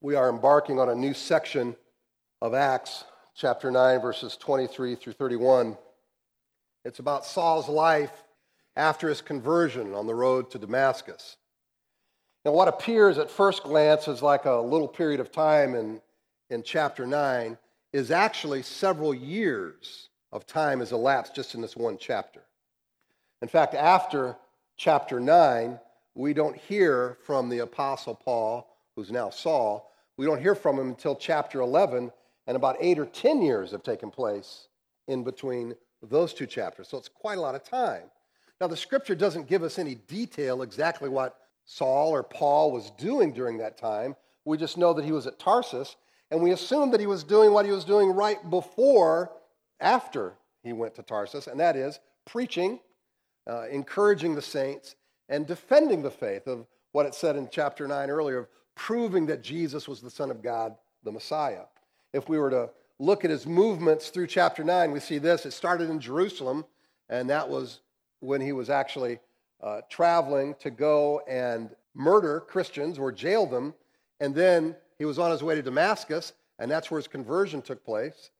We are embarking on a new section of Acts, chapter 9, verses 23 through 31. It's about Saul's life after his conversion on the road to Damascus. Now, what appears at first glance as like a little period of time in, in chapter 9 is actually several years of time has elapsed just in this one chapter. In fact, after chapter 9, we don't hear from the Apostle Paul who's now Saul, we don't hear from him until chapter 11, and about eight or 10 years have taken place in between those two chapters. So it's quite a lot of time. Now, the scripture doesn't give us any detail exactly what Saul or Paul was doing during that time. We just know that he was at Tarsus, and we assume that he was doing what he was doing right before, after he went to Tarsus, and that is preaching, uh, encouraging the saints, and defending the faith of what it said in chapter 9 earlier of proving that Jesus was the Son of God, the Messiah. If we were to look at his movements through chapter 9, we see this. It started in Jerusalem, and that was when he was actually uh, traveling to go and murder Christians or jail them. And then he was on his way to Damascus, and that's where his conversion took place.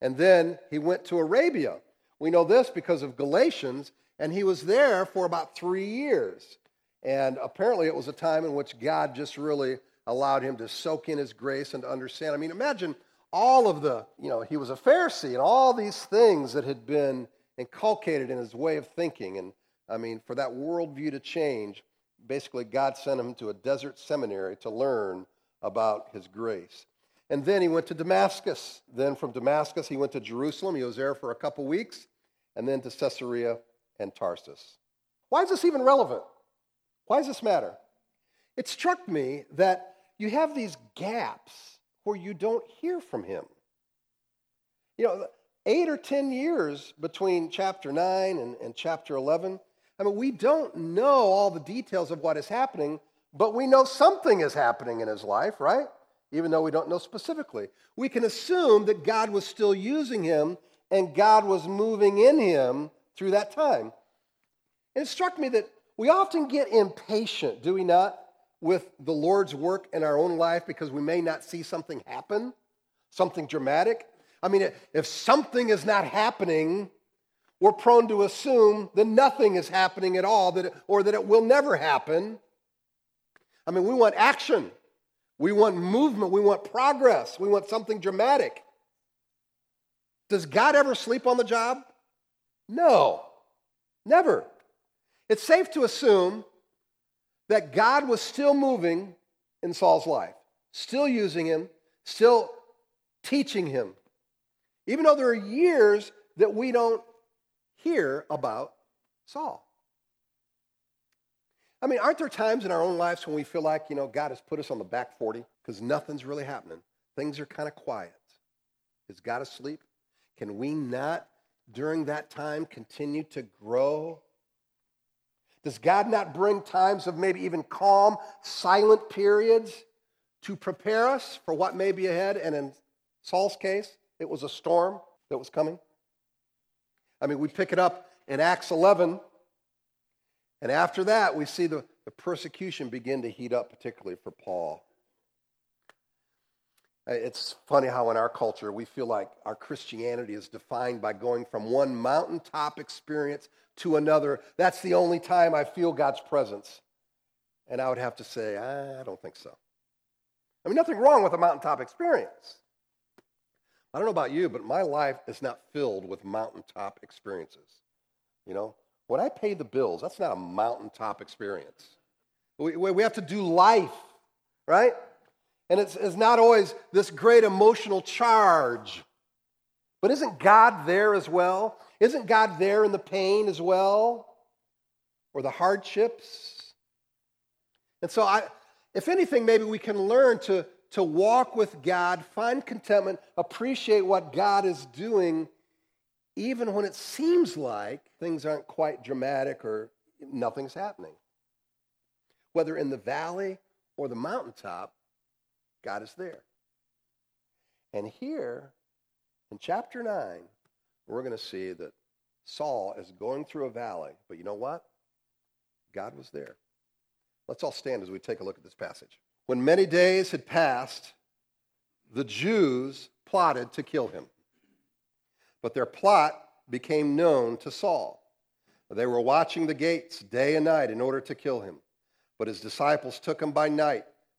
And then he went to Arabia. We know this because of Galatians, and he was there for about three years. And apparently, it was a time in which God just really allowed him to soak in his grace and to understand. I mean, imagine all of the, you know, he was a Pharisee and all these things that had been inculcated in his way of thinking. And I mean, for that worldview to change, basically, God sent him to a desert seminary to learn about his grace. And then he went to Damascus. Then from Damascus, he went to Jerusalem. He was there for a couple weeks, and then to Caesarea and Tarsus. Why is this even relevant? Why does this matter? It struck me that you have these gaps where you don't hear from him. You know, eight or 10 years between chapter 9 and, and chapter 11. I mean, we don't know all the details of what is happening, but we know something is happening in his life, right? Even though we don't know specifically. We can assume that God was still using him and God was moving in him through that time. And it struck me that we often get impatient, do we not? With the Lord's work in our own life because we may not see something happen, something dramatic. I mean, if something is not happening, we're prone to assume that nothing is happening at all that it, or that it will never happen. I mean, we want action. We want movement. We want progress. We want something dramatic. Does God ever sleep on the job? No, never. It's safe to assume that God was still moving in Saul's life, still using him, still teaching him. Even though there are years that we don't hear about Saul. I mean, aren't there times in our own lives when we feel like, you know, God has put us on the back 40 because nothing's really happening? Things are kind of quiet. Is God asleep? Can we not, during that time, continue to grow does God not bring times of maybe even calm, silent periods to prepare us for what may be ahead? And in Saul's case, it was a storm that was coming. I mean, we pick it up in Acts 11, and after that, we see the, the persecution begin to heat up, particularly for Paul. It's funny how in our culture we feel like our Christianity is defined by going from one mountaintop experience to another. That's the only time I feel God's presence. And I would have to say, I don't think so. I mean, nothing wrong with a mountaintop experience. I don't know about you, but my life is not filled with mountaintop experiences. You know, when I pay the bills, that's not a mountaintop experience. We, we have to do life, right? And it's, it's not always this great emotional charge. But isn't God there as well? Isn't God there in the pain as well? Or the hardships? And so, I, if anything, maybe we can learn to, to walk with God, find contentment, appreciate what God is doing, even when it seems like things aren't quite dramatic or nothing's happening. Whether in the valley or the mountaintop, God is there. And here in chapter 9, we're going to see that Saul is going through a valley, but you know what? God was there. Let's all stand as we take a look at this passage. When many days had passed, the Jews plotted to kill him. But their plot became known to Saul. They were watching the gates day and night in order to kill him. But his disciples took him by night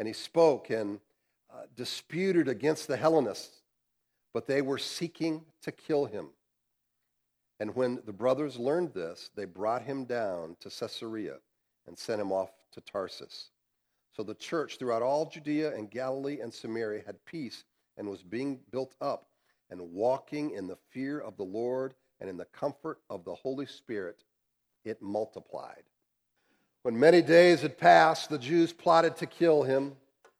And he spoke and uh, disputed against the Hellenists, but they were seeking to kill him. And when the brothers learned this, they brought him down to Caesarea and sent him off to Tarsus. So the church throughout all Judea and Galilee and Samaria had peace and was being built up and walking in the fear of the Lord and in the comfort of the Holy Spirit, it multiplied. When many days had passed, the Jews plotted to kill him,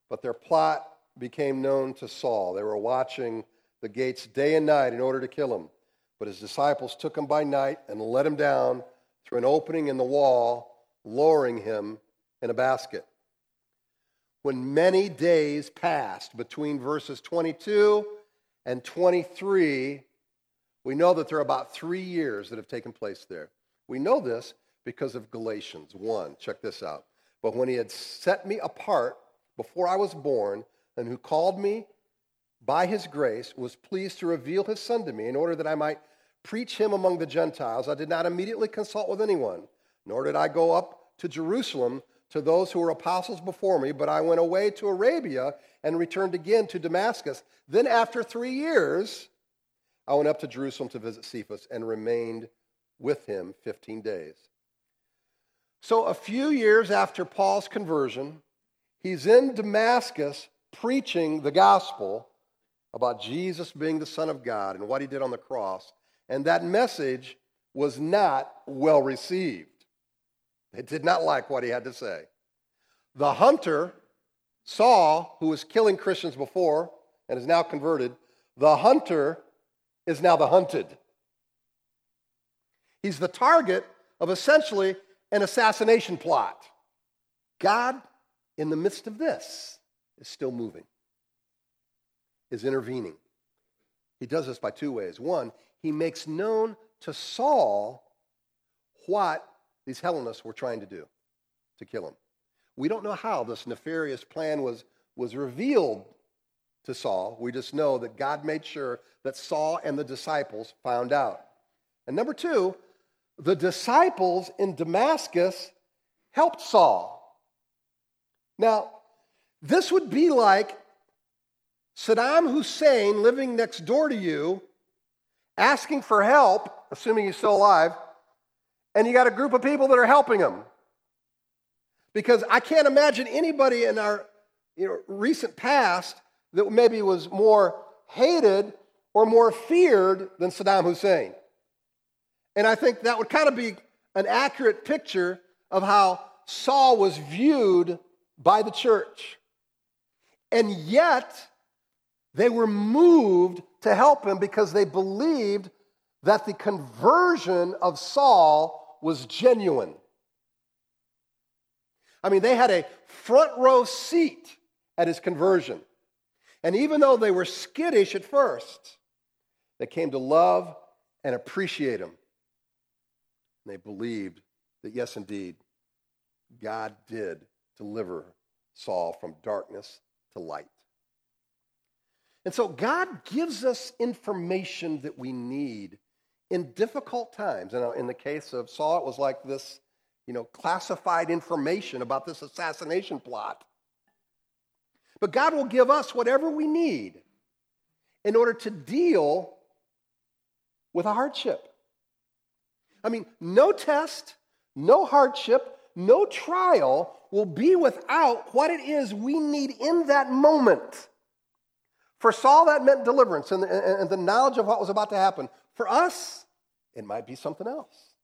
but their plot became known to Saul. They were watching the gates day and night in order to kill him. But his disciples took him by night and let him down through an opening in the wall, lowering him in a basket when many days passed between verses 22 and 23, we know that there are about three years that have taken place there. We know this because of Galatians 1. Check this out. But when he had set me apart before I was born, and who called me by his grace, was pleased to reveal his son to me in order that I might preach him among the Gentiles, I did not immediately consult with anyone, nor did I go up to Jerusalem to those who were apostles before me, but I went away to Arabia and returned again to Damascus. Then, after three years, I went up to Jerusalem to visit Cephas and remained with him 15 days. So, a few years after Paul's conversion, he's in Damascus preaching the gospel about Jesus being the Son of God and what he did on the cross. And that message was not well received. They did not like what he had to say. The hunter, Saul, who was killing Christians before and is now converted, the hunter is now the hunted. He's the target of essentially an assassination plot. God, in the midst of this, is still moving, is intervening. He does this by two ways. One, he makes known to Saul what these Hellenists were trying to do to kill him. We don't know how this nefarious plan was, was revealed to Saul. We just know that God made sure that Saul and the disciples found out. And number two, the disciples in Damascus helped Saul. Now, this would be like Saddam Hussein living next door to you, asking for help, assuming he's still alive, and you got a group of people that are helping him. Because I can't imagine anybody in our you know, recent past that maybe was more hated or more feared than Saddam Hussein. And I think that would kind of be an accurate picture of how Saul was viewed by the church. And yet, they were moved to help him because they believed that the conversion of Saul was genuine. I mean, they had a front row seat at his conversion. And even though they were skittish at first, they came to love and appreciate him. And they believed that, yes, indeed, God did deliver Saul from darkness to light. And so God gives us information that we need in difficult times. And uh, in the case of Saul, it was like this, you know, classified information about this assassination plot. But God will give us whatever we need in order to deal with a hardship. I mean, no test, no hardship, no trial will be without what it is we need in that moment. For Saul, that meant deliverance and the, and the knowledge of what was about to happen. For us, it might be something else.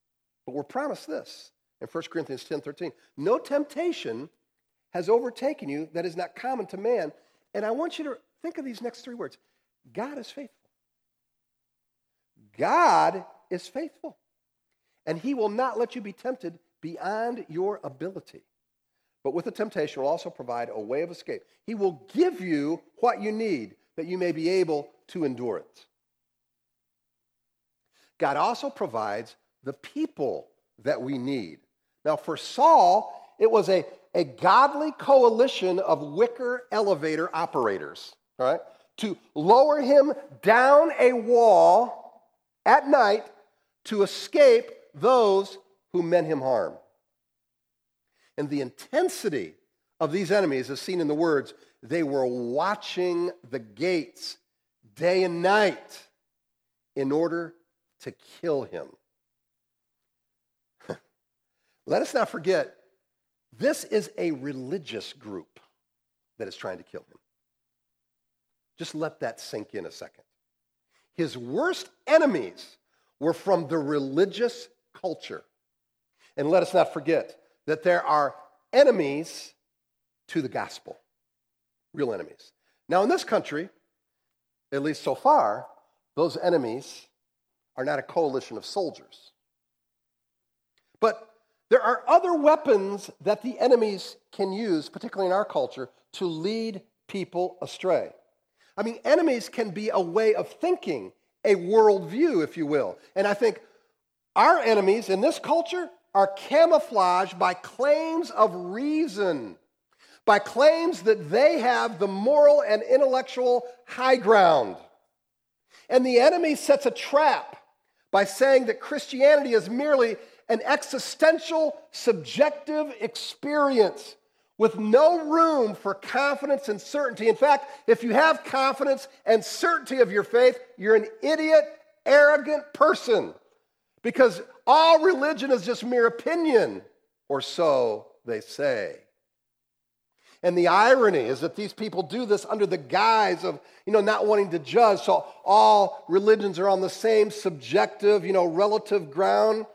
But we're promised this in 1 Corinthians 10 13. No temptation has overtaken you that is not common to man. And I want you to think of these next three words God is faithful. God is faithful. And he will not let you be tempted beyond your ability. But with the temptation will also provide a way of escape. He will give you what you need that you may be able to endure it. God also provides the people that we need. Now, for Saul, it was a, a godly coalition of wicker elevator operators, right, to lower him down a wall at night to escape those who meant him harm. And the intensity of these enemies is seen in the words, they were watching the gates day and night in order to kill him. Let us not forget, this is a religious group that is trying to kill him. Just let that sink in a second. His worst enemies were from the religious culture. And let us not forget that there are enemies to the gospel, real enemies. Now, in this country, at least so far, those enemies are not a coalition of soldiers. But there are other weapons that the enemies can use, particularly in our culture, to lead people astray. I mean, enemies can be a way of thinking, a worldview, if you will. And I think our enemies in this culture are camouflaged by claims of reason, by claims that they have the moral and intellectual high ground. And the enemy sets a trap by saying that Christianity is merely an existential, subjective experience with no room for confidence and certainty. In fact, if you have confidence and certainty of your faith, you're an idiot, arrogant person because all religion is just mere opinion, or so they say. And the irony is that these people do this under the guise of, you know, not wanting to judge. So all religions are on the same subjective, you know, relative ground.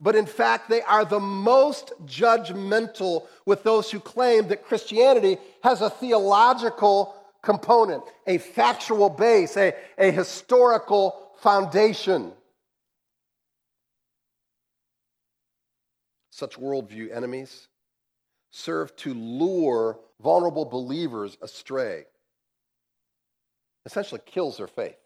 But in fact, they are the most judgmental with those who claim that Christianity has a theological component, a factual base, a, a historical foundation. Such worldview enemies serve to lure vulnerable believers astray, essentially kills their faith.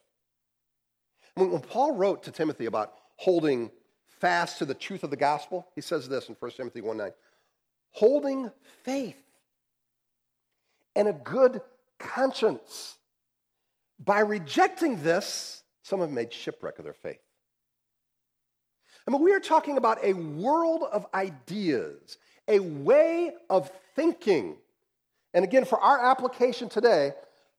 When Paul wrote to Timothy about holding fast to the truth of the gospel, he says this in 1 Timothy 1 9 holding faith and a good conscience. By rejecting this, some have made shipwreck of their faith. I mean, we are talking about a world of ideas, a way of thinking. And again, for our application today,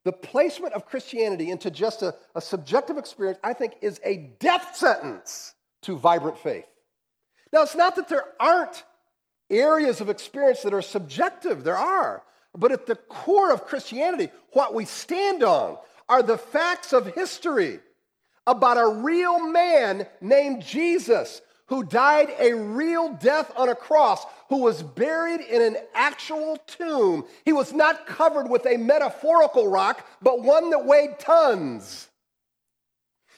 the placement of Christianity into just a, a subjective experience, I think, is a death sentence to vibrant faith. Now, it's not that there aren't areas of experience that are subjective, there are. But at the core of Christianity, what we stand on are the facts of history about a real man named Jesus who died a real death on a cross, who was buried in an actual tomb. He was not covered with a metaphorical rock, but one that weighed tons.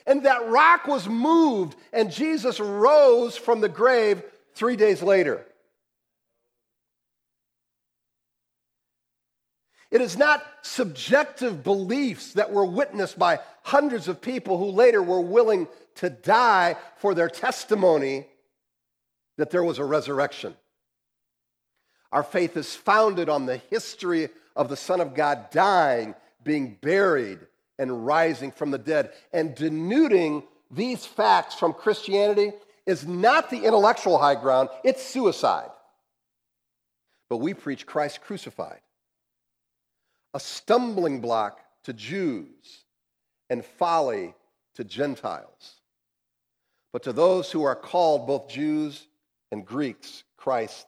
And that rock was moved, and Jesus rose from the grave three days later. It is not subjective beliefs that were witnessed by hundreds of people who later were willing to die for their testimony that there was a resurrection. Our faith is founded on the history of the Son of God dying, being buried, and rising from the dead. And denuding these facts from Christianity is not the intellectual high ground, it's suicide. But we preach Christ crucified a stumbling block to Jews and folly to Gentiles. But to those who are called, both Jews and Greeks, Christ,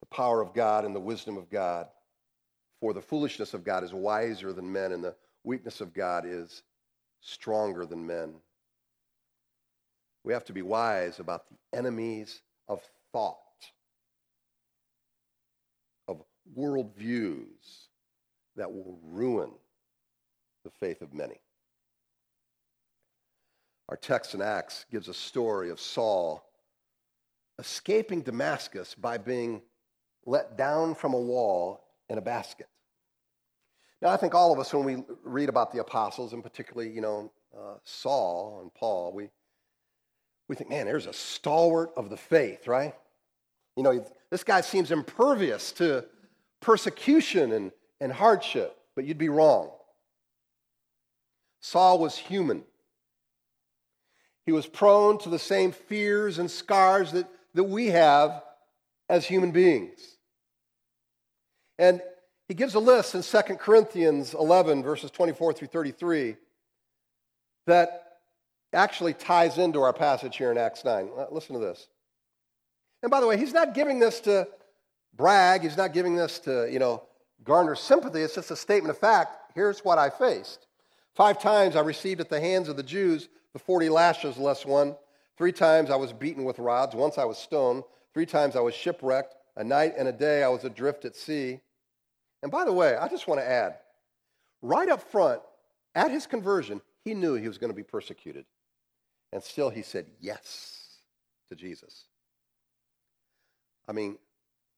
the power of God and the wisdom of God. For the foolishness of God is wiser than men, and the weakness of God is stronger than men. We have to be wise about the enemies of thought of worldviews that will ruin the faith of many. Our text in Acts gives a story of Saul escaping Damascus by being let down from a wall in a basket. Now, I think all of us, when we read about the apostles, and particularly, you know, uh, Saul and Paul, we, we think, man, there's a stalwart of the faith, right? You know, this guy seems impervious to persecution and, and hardship, but you'd be wrong. Saul was human. He was prone to the same fears and scars that, that we have as human beings. And he gives a list in 2 Corinthians 11, verses 24 through 33, that actually ties into our passage here in Acts 9. Uh, listen to this. And by the way, he's not giving this to brag, he's not giving this to, you know, garner sympathy. It's just a statement of fact. Here's what I faced. Five times I received at the hands of the Jews the 40 lashes less one. Three times I was beaten with rods. Once I was stoned. Three times I was shipwrecked. A night and a day I was adrift at sea. And by the way, I just want to add right up front, at his conversion, he knew he was going to be persecuted. And still he said yes to Jesus. I mean,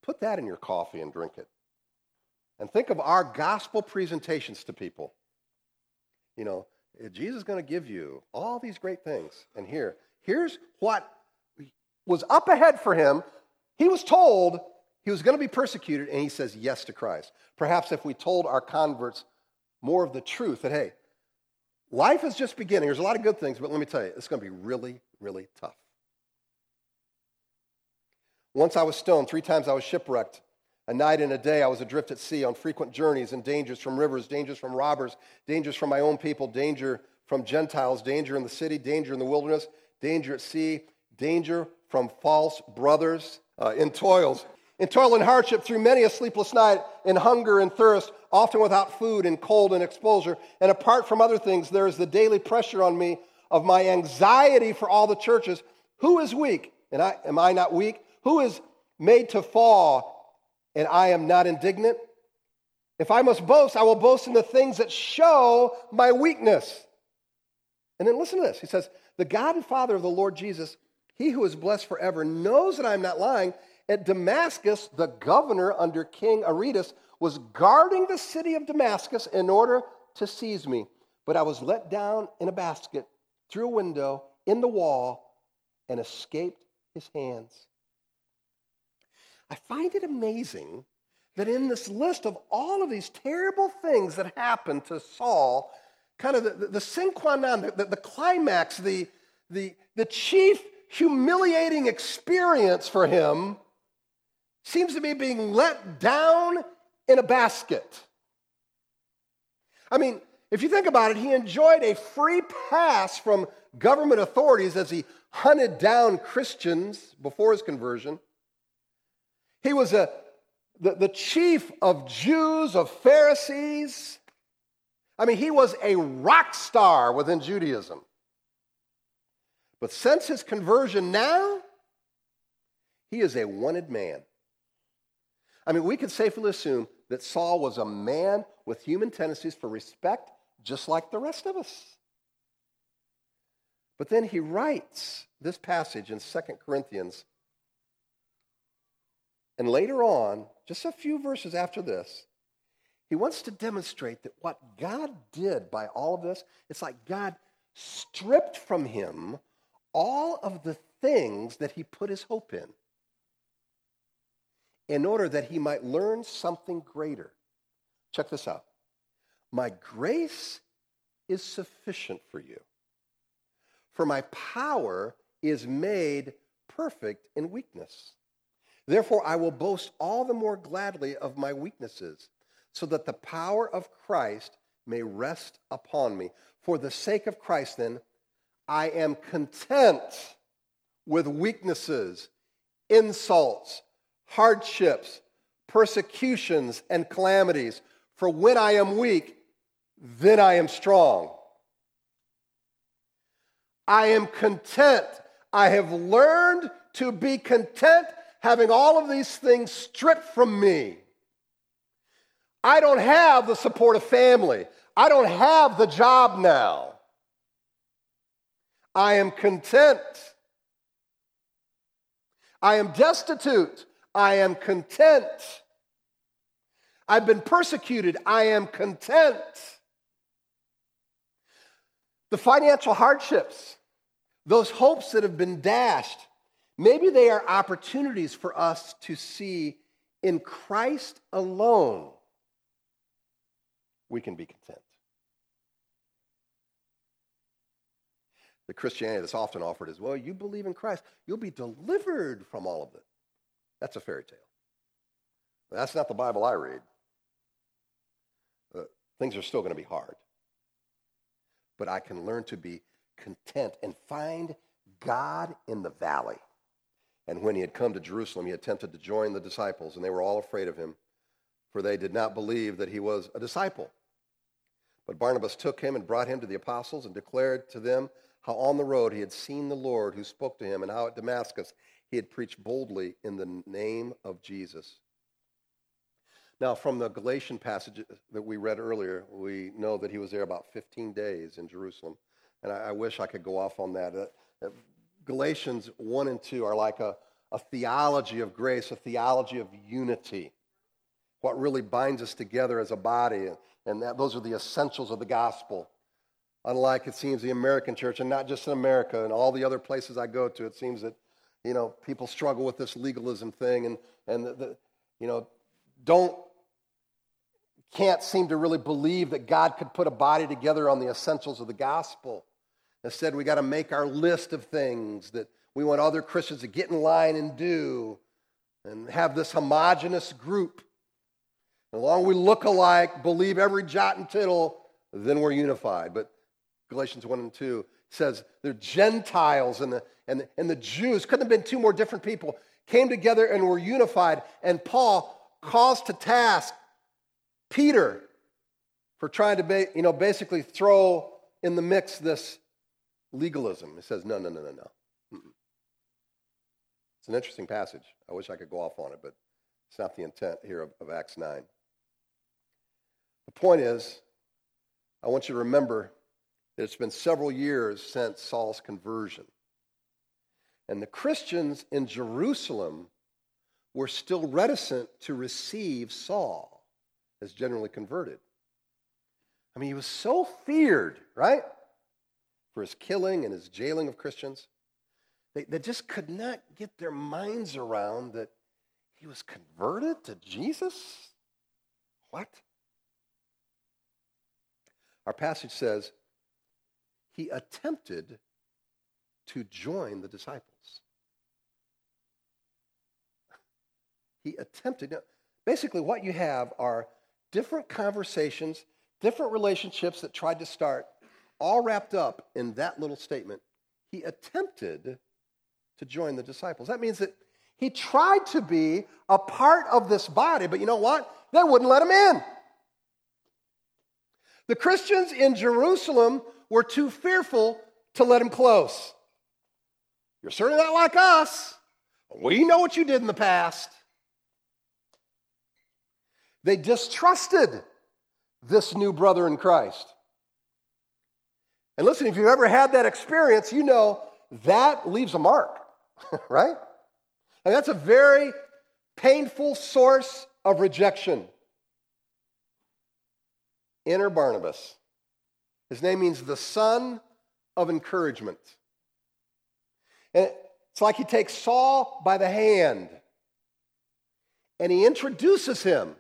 put that in your coffee and drink it. And think of our gospel presentations to people. You know, eh, Jesus is going to give you all these great things. And here, here's what was up ahead for him. He was told he was going to be persecuted, and he says yes to Christ. Perhaps if we told our converts more of the truth that, hey, life is just beginning. There's a lot of good things, but let me tell you, it's going to be really, really tough. Once I was stoned, three times I was shipwrecked. A night and a day I was adrift at sea on frequent journeys and dangers from rivers, dangers from robbers, dangers from my own people, danger from Gentiles, danger in the city, danger in the wilderness, danger at sea, danger from false brothers, uh, in toils, in toil and hardship through many a sleepless night, in hunger and thirst, often without food, in cold and exposure. And apart from other things, there is the daily pressure on me of my anxiety for all the churches. Who is weak? And I, am I not weak? Who is made to fall, and I am not indignant? If I must boast, I will boast in the things that show my weakness. And then listen to this. He says, The God and Father of the Lord Jesus, he who is blessed forever, knows that I am not lying at Damascus, the governor under King Aretas was guarding the city of Damascus in order to seize me. But I was let down in a basket through a window in the wall and escaped his hands. I find it amazing that in this list of all of these terrible things that happened to Saul, kind of the, the, the qua non, the, the climax, the, the, the chief humiliating experience for him seems to be being let down in a basket. I mean, if you think about it, he enjoyed a free pass from government authorities as he hunted down Christians before his conversion. He was a, the, the chief of Jews, of Pharisees. I mean, he was a rock star within Judaism. But since his conversion now, he is a wanted man. I mean, we could safely assume that Saul was a man with human tendencies for respect, just like the rest of us. But then he writes this passage in 2 Corinthians. And later on, just a few verses after this, he wants to demonstrate that what God did by all of this, it's like God stripped from him all of the things that he put his hope in in order that he might learn something greater. Check this out. My grace is sufficient for you, for my power is made perfect in weakness. Therefore, I will boast all the more gladly of my weaknesses, so that the power of Christ may rest upon me. For the sake of Christ, then, I am content with weaknesses, insults, hardships, persecutions, and calamities. For when I am weak, then I am strong. I am content. I have learned to be content having all of these things stripped from me. I don't have the support of family. I don't have the job now. I am content. I am destitute. I am content. I've been persecuted. I am content. The financial hardships, those hopes that have been dashed, maybe they are opportunities for us to see in Christ alone we can be content. The Christianity that's often offered is well, you believe in Christ, you'll be delivered from all of it. That's a fairy tale. That's not the Bible I read. Uh, things are still going to be hard. But I can learn to be content and find God in the valley. And when he had come to Jerusalem, he attempted to join the disciples, and they were all afraid of him, for they did not believe that he was a disciple. But Barnabas took him and brought him to the apostles and declared to them how on the road he had seen the Lord who spoke to him, and how at Damascus he had preached boldly in the name of Jesus. Now, from the Galatian passage that we read earlier, we know that he was there about 15 days in Jerusalem. And I, I wish I could go off on that. Uh, Galatians 1 and 2 are like a, a theology of grace, a theology of unity, what really binds us together as a body. And that, those are the essentials of the gospel. Unlike, it seems, the American church, and not just in America, and all the other places I go to, it seems that, you know, people struggle with this legalism thing and, and the, the you know, don't, can't seem to really believe that God could put a body together on the essentials of the gospel. Instead, we got to make our list of things that we want other Christians to get in line and do and have this homogenous group. As long as we look alike, believe every jot and tittle, then we're unified. But Galatians 1 and 2 says the Gentiles and the, and, the, and the Jews couldn't have been two more different people, came together and were unified. And Paul calls to task Peter for trying to ba- you know, basically throw in the mix this legalism. He says, no, no, no, no, no. Mm-mm. It's an interesting passage. I wish I could go off on it, but it's not the intent here of, of Acts 9. The point is, I want you to remember that it's been several years since Saul's conversion. And the Christians in Jerusalem were still reticent to receive Saul as generally converted. I mean, he was so feared, right? For his killing and his jailing of Christians. They, they just could not get their minds around that he was converted to Jesus. What? Our passage says he attempted to join the disciples. He attempted. Basically, what you have are different conversations, different relationships that tried to start all wrapped up in that little statement. He attempted to join the disciples. That means that he tried to be a part of this body, but you know what? They wouldn't let him in. The Christians in Jerusalem were too fearful to let him close. You're certainly not like us. We know what you did in the past. They distrusted this new brother in Christ. And listen, if you've ever had that experience, you know that leaves a mark, right? And that's a very painful source of rejection. Inner Barnabas. His name means the son of encouragement. And it's like he takes Saul by the hand and he introduces him,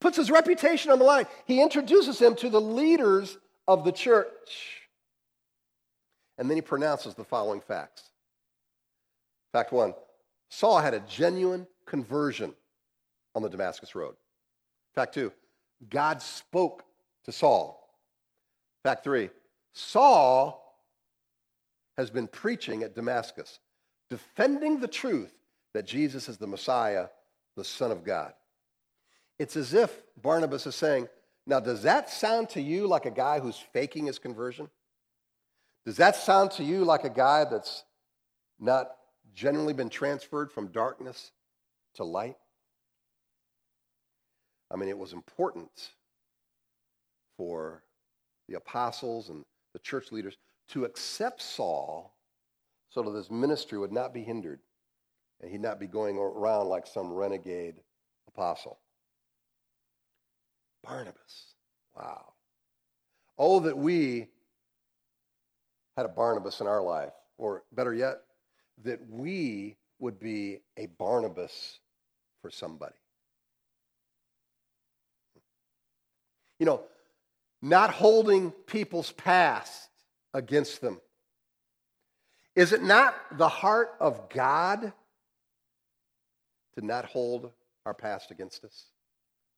puts his reputation on the line. He introduces him to the leaders of the church. And then he pronounces the following facts. Fact one Saul had a genuine conversion on the Damascus Road. Fact two God spoke to Saul. Fact three Saul has been preaching at Damascus, defending the truth that Jesus is the Messiah, the Son of God. It's as if Barnabas is saying, now, does that sound to you like a guy who's faking his conversion? Does that sound to you like a guy that's not generally been transferred from darkness to light? I mean, it was important for the apostles and the church leaders to accept Saul so that his ministry would not be hindered and he'd not be going around like some renegade apostle. Barnabas. Wow. Oh, that we had a Barnabas in our life, or better yet, that we would be a Barnabas for somebody. You know, not holding people's past against them. Is it not the heart of God to not hold our past against us?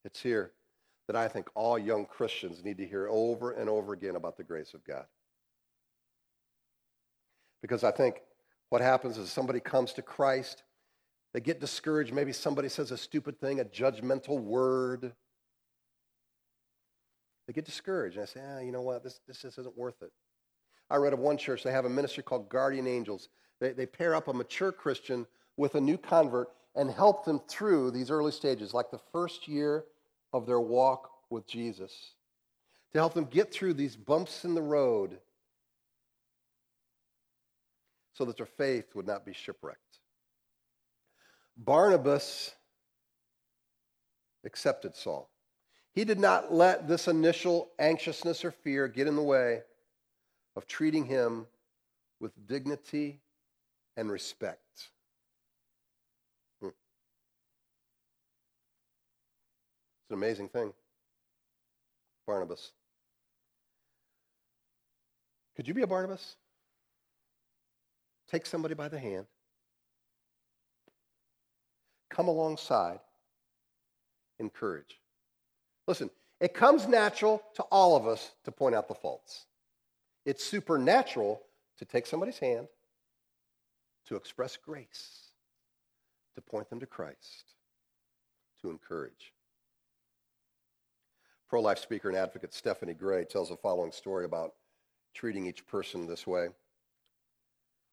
It's here that I think all young Christians need to hear over and over again about the grace of God. Because I think what happens is somebody comes to Christ, they get discouraged. Maybe somebody says a stupid thing, a judgmental word. They get discouraged. And I say, ah, you know what? This, this just isn't worth it. I read of one church, they have a ministry called Guardian Angels. They, they pair up a mature Christian with a new convert and help them through these early stages, like the first year of their walk with Jesus, to help them get through these bumps in the road so that their faith would not be shipwrecked. Barnabas accepted Saul. He did not let this initial anxiousness or fear get in the way of treating him with dignity and respect. Hmm. It's an amazing thing. Barnabas. Could you be a Barnabas? Take somebody by the hand, come alongside, encourage. Listen, it comes natural to all of us to point out the faults. It's supernatural to take somebody's hand, to express grace, to point them to Christ, to encourage. Pro life speaker and advocate Stephanie Gray tells the following story about treating each person this way.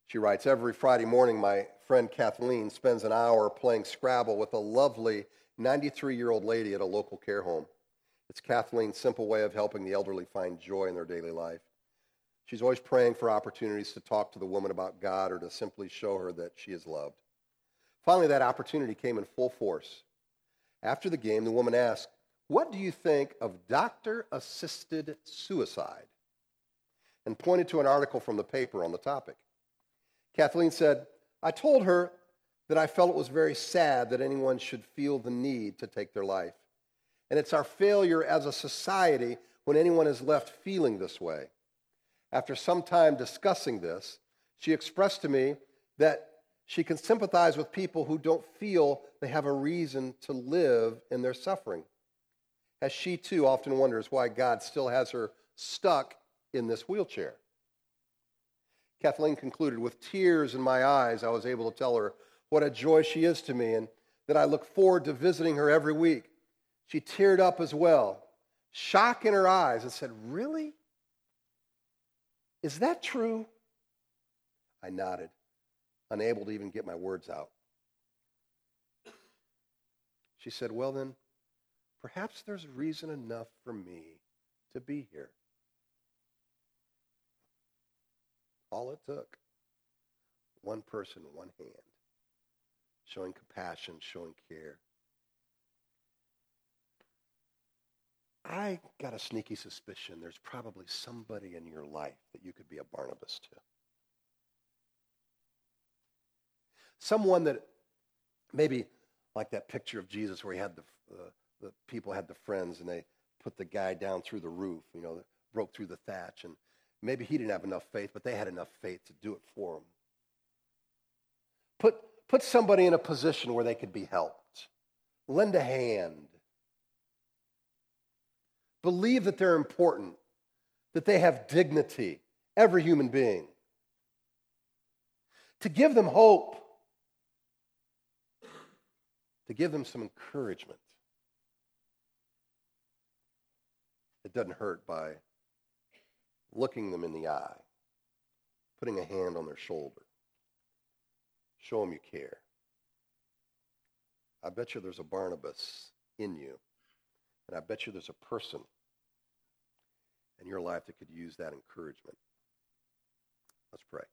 She writes Every Friday morning, my friend Kathleen spends an hour playing Scrabble with a lovely 93 year old lady at a local care home. It's Kathleen's simple way of helping the elderly find joy in their daily life. She's always praying for opportunities to talk to the woman about God or to simply show her that she is loved. Finally, that opportunity came in full force. After the game, the woman asked, What do you think of doctor assisted suicide? and pointed to an article from the paper on the topic. Kathleen said, I told her that I felt it was very sad that anyone should feel the need to take their life. And it's our failure as a society when anyone is left feeling this way. After some time discussing this, she expressed to me that she can sympathize with people who don't feel they have a reason to live in their suffering. As she too often wonders why God still has her stuck in this wheelchair. Kathleen concluded, with tears in my eyes, I was able to tell her what a joy she is to me and that I look forward to visiting her every week. She teared up as well, shock in her eyes, and said, Really? Is that true? I nodded, unable to even get my words out. She said, Well, then, perhaps there's reason enough for me to be here. All it took one person, one hand, showing compassion, showing care. I got a sneaky suspicion there's probably somebody in your life that you could be a Barnabas to. Someone that maybe like that picture of Jesus where he had the, uh, the people had the friends and they put the guy down through the roof, you know, broke through the thatch. And maybe he didn't have enough faith, but they had enough faith to do it for him. Put, put somebody in a position where they could be helped. Lend a hand. Believe that they're important, that they have dignity, every human being. To give them hope, to give them some encouragement. It doesn't hurt by looking them in the eye, putting a hand on their shoulder. Show them you care. I bet you there's a Barnabas in you, and I bet you there's a person in your life that could use that encouragement. Let's pray.